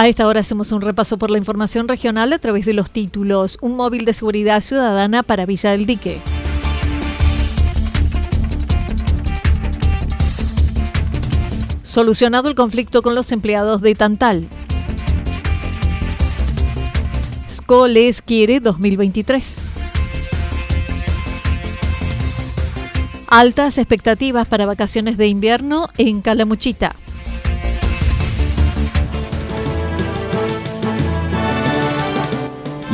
A esta hora hacemos un repaso por la información regional a través de los títulos. Un móvil de seguridad ciudadana para Villa del Dique. Solucionado el conflicto con los empleados de Tantal. Scoles quiere 2023. Altas expectativas para vacaciones de invierno en Calamuchita.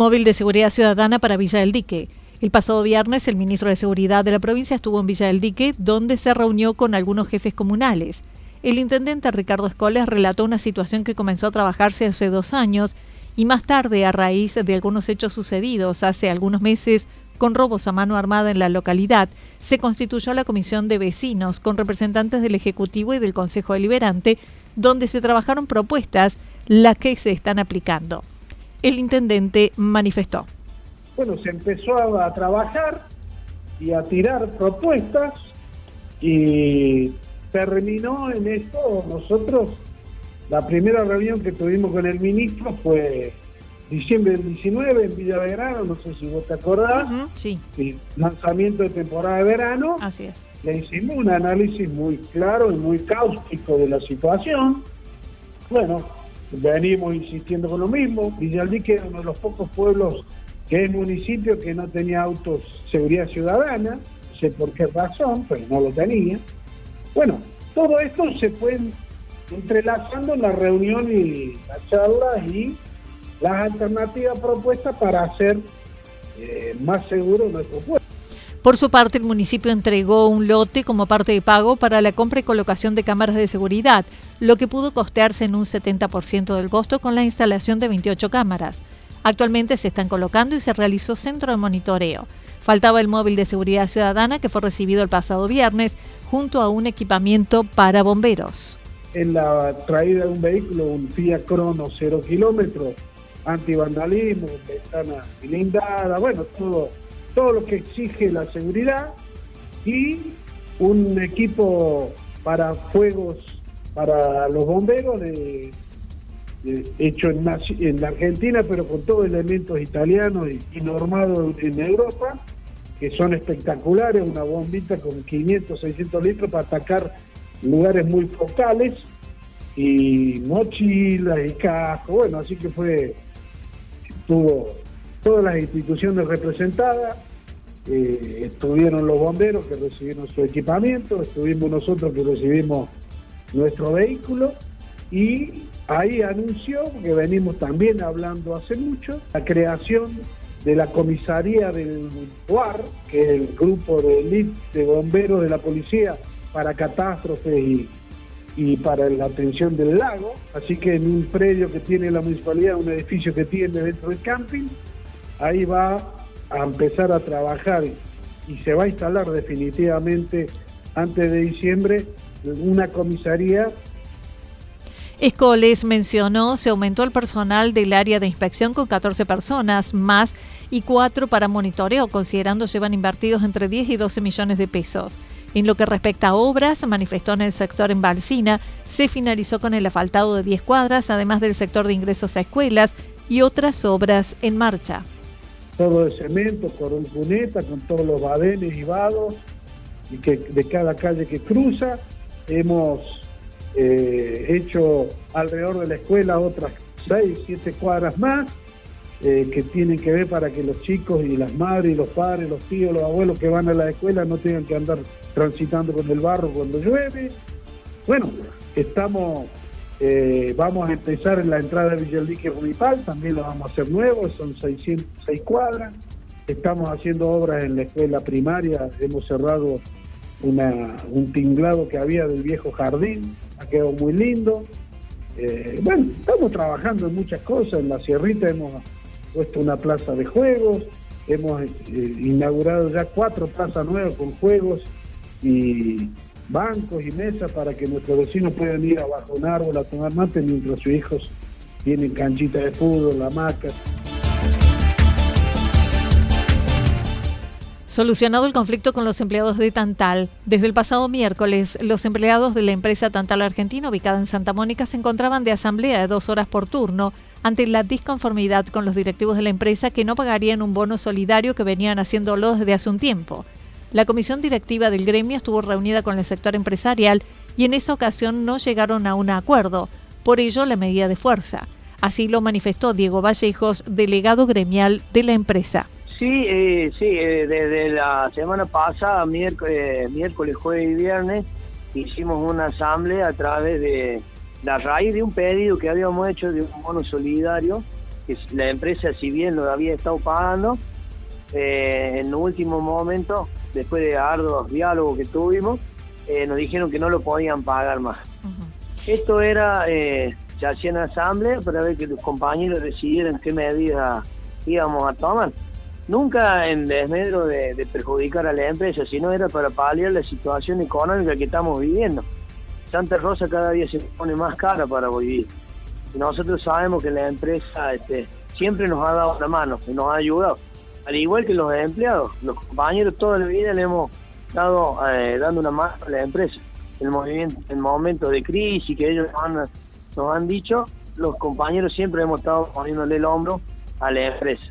Móvil de seguridad ciudadana para Villa del Dique. El pasado viernes, el ministro de Seguridad de la provincia estuvo en Villa del Dique, donde se reunió con algunos jefes comunales. El intendente Ricardo Escoles relató una situación que comenzó a trabajarse hace dos años y más tarde, a raíz de algunos hechos sucedidos hace algunos meses con robos a mano armada en la localidad, se constituyó la Comisión de Vecinos con representantes del Ejecutivo y del Consejo Deliberante, donde se trabajaron propuestas, las que se están aplicando el intendente manifestó. Bueno, se empezó a, trabajar y a tirar propuestas y terminó en esto nosotros, la primera reunión que tuvimos con el ministro fue diciembre del 19 en Villa Verano, no sé si vos te acordás, sí. el lanzamiento de temporada de verano. Así es. Le hicimos un análisis muy claro y muy cáustico de la situación. Bueno, venimos insistiendo con lo mismo. Villaldique es uno de los pocos pueblos que es municipio que no tenía autos seguridad ciudadana, no sé por qué razón, pero no lo tenía. Bueno, todo esto se fue entrelazando en la reunión y la charla y las alternativas propuestas para hacer eh, más seguro nuestro pueblo. Por su parte, el municipio entregó un lote como parte de pago para la compra y colocación de cámaras de seguridad, lo que pudo costearse en un 70% del costo con la instalación de 28 cámaras. Actualmente se están colocando y se realizó centro de monitoreo. Faltaba el móvil de seguridad ciudadana que fue recibido el pasado viernes junto a un equipamiento para bomberos. En la traída de un vehículo, un Fiat Crono 0 kilómetros, antivandalismo, ventana blindada, bueno, todo todo lo que exige la seguridad y un equipo para fuegos para los bomberos hecho en, la Argentina pero con todos elementos italianos y, normados en Europa que son espectaculares, una bombita con 500, 600 litros para atacar lugares muy focales y mochilas y casco, bueno, así que fue, tuvo todas las instituciones representadas, eh, estuvieron los bomberos que recibieron su equipamiento, estuvimos nosotros que recibimos nuestro vehículo y ahí anunció, que venimos también hablando hace mucho, la creación de la comisaría del UAR, que es el grupo de elite de bomberos de la policía para catástrofes y, y para la atención del lago. Así que en un predio que tiene la municipalidad, un edificio que tiene dentro del camping, ahí va a empezar a trabajar y se va a instalar definitivamente antes de diciembre una comisaría Escoles mencionó se aumentó el personal del área de inspección con 14 personas más y 4 para monitoreo, considerando llevan invertidos entre 10 y 12 millones de pesos. En lo que respecta a obras, manifestó en el sector en Balsina, se finalizó con el asfaltado de 10 cuadras, además del sector de ingresos a escuelas y otras obras en marcha. Todo de cemento, con cuneta, con todos los badenes y vados y que de cada calle que cruza. Hemos eh, hecho alrededor de la escuela otras 6, 7 cuadras más eh, que tienen que ver para que los chicos y las madres los padres, los tíos, los abuelos que van a la escuela no tengan que andar transitando con el barro cuando llueve. Bueno, estamos, eh, vamos a empezar en la entrada de Villaldique Municipal, también lo vamos a hacer nuevo, son 606 cuadras. Estamos haciendo obras en la escuela primaria, hemos cerrado un tinglado que había del viejo jardín, ha quedado muy lindo. Eh, bueno, estamos trabajando en muchas cosas, en la Sierrita hemos puesto una plaza de juegos, hemos eh, inaugurado ya cuatro plazas nuevas con juegos y bancos y mesas para que nuestros vecinos puedan ir abajo un árbol a tomar mate mientras sus hijos tienen canchita de fútbol, hamacas. Solucionado el conflicto con los empleados de Tantal, desde el pasado miércoles, los empleados de la empresa Tantal Argentina ubicada en Santa Mónica se encontraban de asamblea de dos horas por turno ante la disconformidad con los directivos de la empresa que no pagarían un bono solidario que venían haciéndolo desde hace un tiempo. La comisión directiva del gremio estuvo reunida con el sector empresarial y en esa ocasión no llegaron a un acuerdo, por ello la medida de fuerza. Así lo manifestó Diego Vallejos, delegado gremial de la empresa. Sí, eh, sí, eh, desde la semana pasada, miércoles, jueves y viernes, hicimos una asamblea a través de la raíz de un pedido que habíamos hecho de un bono solidario, que la empresa si bien lo había estado pagando, eh, en último momento, después de arduos diálogos que tuvimos, eh, nos dijeron que no lo podían pagar más. Esto era, eh, se hacía en asamblea para ver que los compañeros decidieran qué medidas íbamos a tomar. Nunca en desmedro de, de perjudicar a la empresa, sino era para paliar la situación económica que estamos viviendo. Santa Rosa cada día se pone más cara para vivir. Nosotros sabemos que la empresa este, siempre nos ha dado la mano y nos ha ayudado. Al igual que los empleados, los compañeros toda la vida le hemos dado eh, dando una mano a la empresa. En movimiento, de crisis que ellos han, nos han dicho, los compañeros siempre hemos estado poniéndole el hombro a la empresa.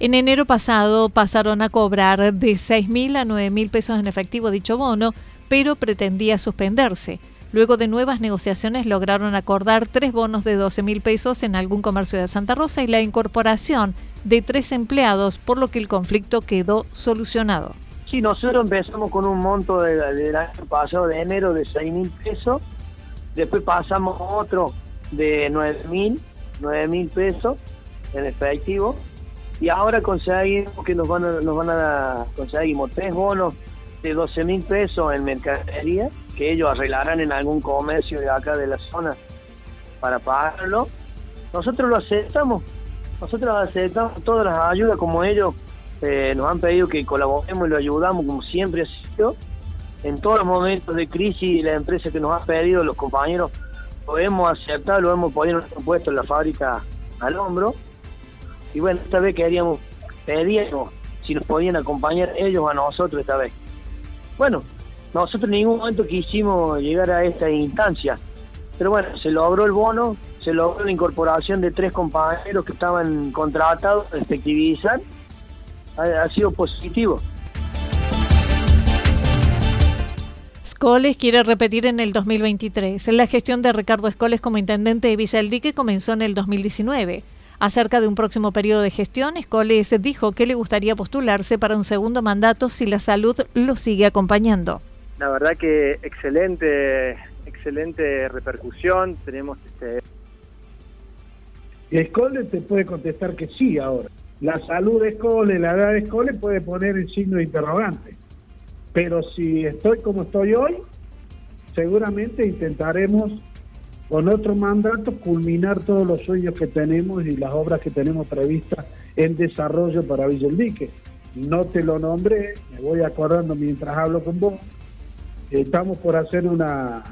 En enero pasado pasaron a cobrar de 6 mil a 9 mil pesos en efectivo dicho bono, pero pretendía suspenderse. Luego de nuevas negociaciones lograron acordar tres bonos de 12 mil pesos en algún comercio de Santa Rosa y la incorporación de tres empleados, por lo que el conflicto quedó solucionado. Sí, nosotros empezamos con un monto del año pasado, de enero, de 6 mil pesos. Después pasamos otro de 9 mil, 9 mil pesos en efectivo. Y ahora conseguimos que nos van a, nos van a conseguimos tres bonos de 12 mil pesos en mercadería que ellos arreglarán en algún comercio de acá de la zona para pagarlo. Nosotros lo aceptamos, nosotros aceptamos todas las ayudas como ellos eh, nos han pedido que colaboremos y lo ayudamos como siempre ha sido. En todos los momentos de crisis la empresa que nos ha pedido, los compañeros, lo hemos aceptado, lo hemos puesto en la fábrica al hombro. Y bueno, esta vez queríamos, pedíamos si nos podían acompañar ellos a nosotros esta vez. Bueno, nosotros en ningún momento quisimos llegar a esta instancia, pero bueno, se logró el bono, se logró la incorporación de tres compañeros que estaban contratados efectivizar, ha, sido positivo. Escoles quiere repetir en el 2023. La gestión de Ricardo Escoles como intendente de Villa del comenzó en el 2019. Acerca de un próximo periodo de gestión, Escoles dijo que le gustaría postularse para un segundo mandato si la salud lo sigue acompañando La verdad que excelente, excelente repercusión. Tenemos este. Escole te puede contestar que sí ahora. La salud de Escole, la edad de Escole puede poner el signo de interrogante. Pero si estoy como estoy hoy, seguramente intentaremos con otro mandato culminar todos los sueños que tenemos y las obras que tenemos previstas en desarrollo para Villa. No te lo nombré, me voy acordando mientras hablo con vos. Estamos por hacer una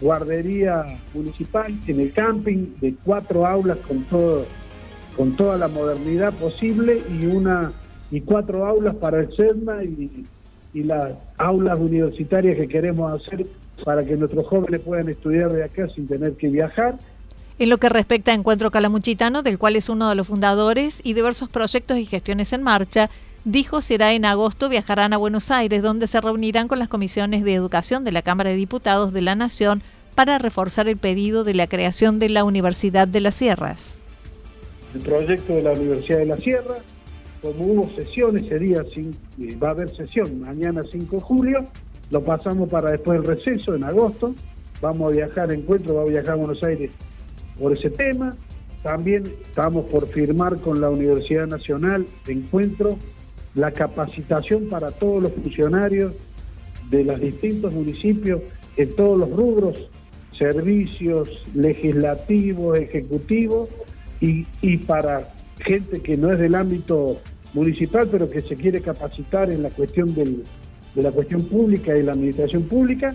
guardería municipal en el camping de cuatro aulas con todo con toda la modernidad posible y una y cuatro aulas para el CEDMA y, y las aulas universitarias que queremos hacer para que nuestros jóvenes puedan estudiar de acá sin tener que viajar. En lo que respecta a Encuentro Calamuchitano, del cual es uno de los fundadores y diversos proyectos y gestiones en marcha, dijo será en agosto viajarán a Buenos Aires, donde se reunirán con las comisiones de educación de la Cámara de Diputados de la Nación para reforzar el pedido de la creación de la Universidad de las Sierras. El proyecto de la Universidad de las Sierras, como hubo sesión ese día, va a haber sesión mañana 5 de julio, lo pasamos para después del receso, en agosto. Vamos a viajar, encuentro, va a viajar a Buenos Aires por ese tema. También estamos por firmar con la Universidad Nacional de Encuentro la capacitación para todos los funcionarios de los distintos municipios en todos los rubros, servicios legislativos, ejecutivos y, y para gente que no es del ámbito municipal, pero que se quiere capacitar en la cuestión del, de la cuestión pública y la administración pública.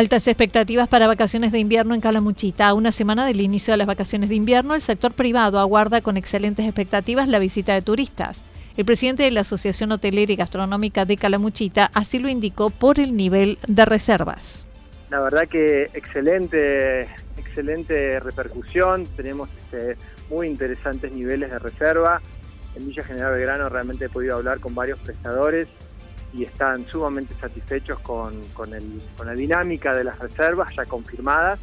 Altas expectativas para vacaciones de invierno en Calamuchita. Una semana del inicio de las vacaciones de invierno, el sector privado aguarda con excelentes expectativas la visita de turistas. El presidente de la Asociación Hotelera y Gastronómica de Calamuchita así lo indicó por el nivel de reservas. La verdad que excelente, excelente repercusión. Tenemos este, muy interesantes niveles de reserva. En Villa General Belgrano realmente he podido hablar con varios prestadores y están sumamente satisfechos con, la dinámica de las reservas ya confirmadas.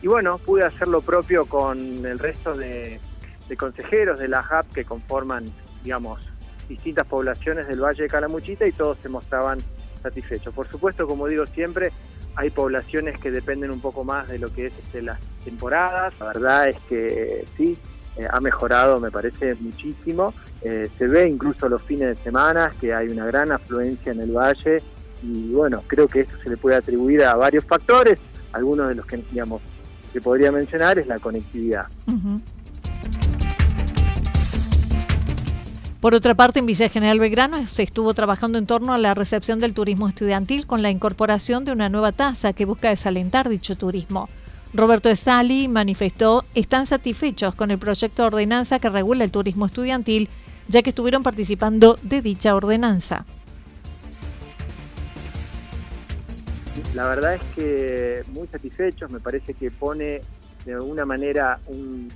Y bueno, pude hacer lo propio con el resto de, de consejeros de la HAP que conforman, digamos, distintas poblaciones del Valle de Calamuchita y todos se mostraban satisfechos. Por supuesto, como digo siempre, hay poblaciones que dependen un poco más de lo que es este, las temporadas. La verdad es que sí, eh, ha mejorado, me parece, muchísimo. Eh, se ve incluso los fines de semana que hay una gran afluencia en el valle y bueno, creo que esto se le puede atribuir a varios factores. Algunos de los que, digamos, que podría mencionar es la conectividad. Por otra parte, en Villa General Belgrano se estuvo trabajando en torno a la recepción del turismo estudiantil con la incorporación de una nueva tasa que busca desalentar dicho turismo. Roberto Estali manifestó están satisfechos con el proyecto de ordenanza que regula el turismo estudiantil, ya que estuvieron participando de dicha ordenanza. La verdad es que muy satisfechos, me parece que pone de alguna manera un,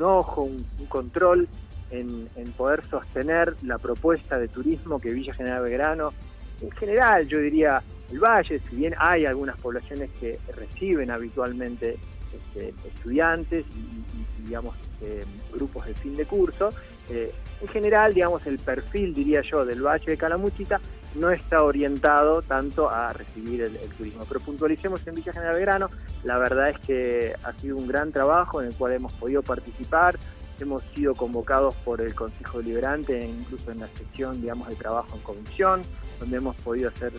ojo, un control en, poder sostener la propuesta de turismo que Villa General Belgrano, en general yo diría el Valle, si bien hay algunas poblaciones que reciben habitualmente este, estudiantes y, digamos este, grupos de fin de curso, eh, en general digamos el perfil diría yo del Valle de Calamuchita no está orientado tanto a recibir el, turismo. Pero puntualicemos en Villa General Belgrano, la verdad es que ha sido un gran trabajo en el cual hemos podido participar, hemos sido convocados por el Consejo Deliberante, incluso en la sección digamos, de trabajo en comisión, donde hemos podido hacer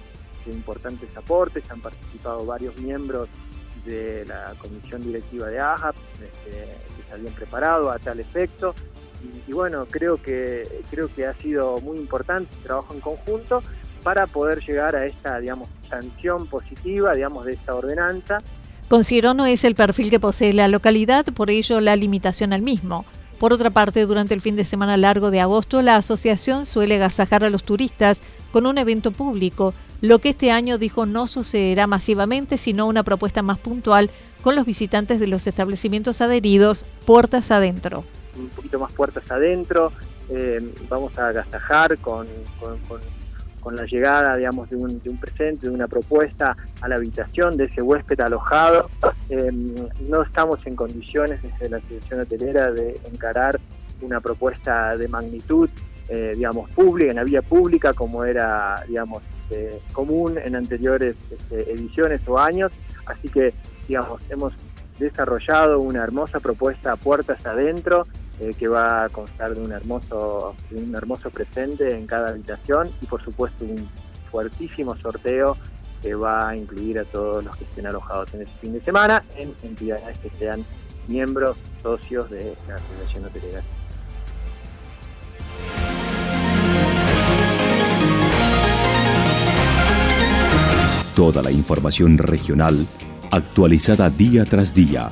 importantes aportes, han participado varios miembros de la comisión directiva de AHAP, este, que se habían preparado a tal efecto. Y, bueno, creo que, creo que ha sido muy importante el trabajo en conjunto para poder llegar a esta, digamos, sanción positiva, digamos, de esta ordenanza. Considero no es el perfil que posee la localidad, por ello la limitación al mismo. Por otra parte, durante el fin de semana largo de agosto, la asociación suele agasajar a los turistas con un evento público, lo que este año dijo no sucederá masivamente, sino una propuesta más puntual con los visitantes de los establecimientos adheridos puertas adentro. Un poquito más puertas adentro, eh, vamos a agasajar con, con la llegada, digamos, de un, de un, presente, de una propuesta a la habitación de ese huésped alojado. Em, no estamos en condiciones desde la Asociación Hotelera de encarar una propuesta de magnitud, eh, digamos, pública, en la vía pública, como era, digamos, eh, común en anteriores este, ediciones o años. Así que, digamos, hemos desarrollado una hermosa propuesta a puertas adentro eh, que va a constar de un hermoso, un hermoso presente en cada habitación y por supuesto un fuertísimo sorteo que va a incluir a todos los que estén alojados en este fin de semana en entidades que sean miembros, socios de la Asociación Hotelera. Toda la información regional actualizada día tras día.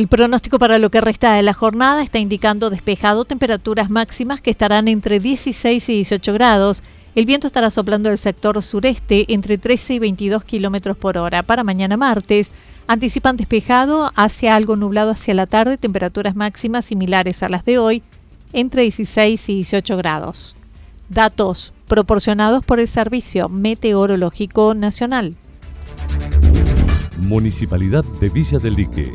El pronóstico para lo que resta de la jornada está indicando despejado, temperaturas máximas que estarán entre 16 y 18 grados. El viento estará soplando del sector sureste entre 13 y 22 kilómetros por hora. Para mañana martes, anticipan despejado hacia algo nublado hacia la tarde, temperaturas máximas similares a las de hoy, entre 16 y 18 grados. Datos proporcionados por el Servicio Meteorológico Nacional. Municipalidad de Villa del Lique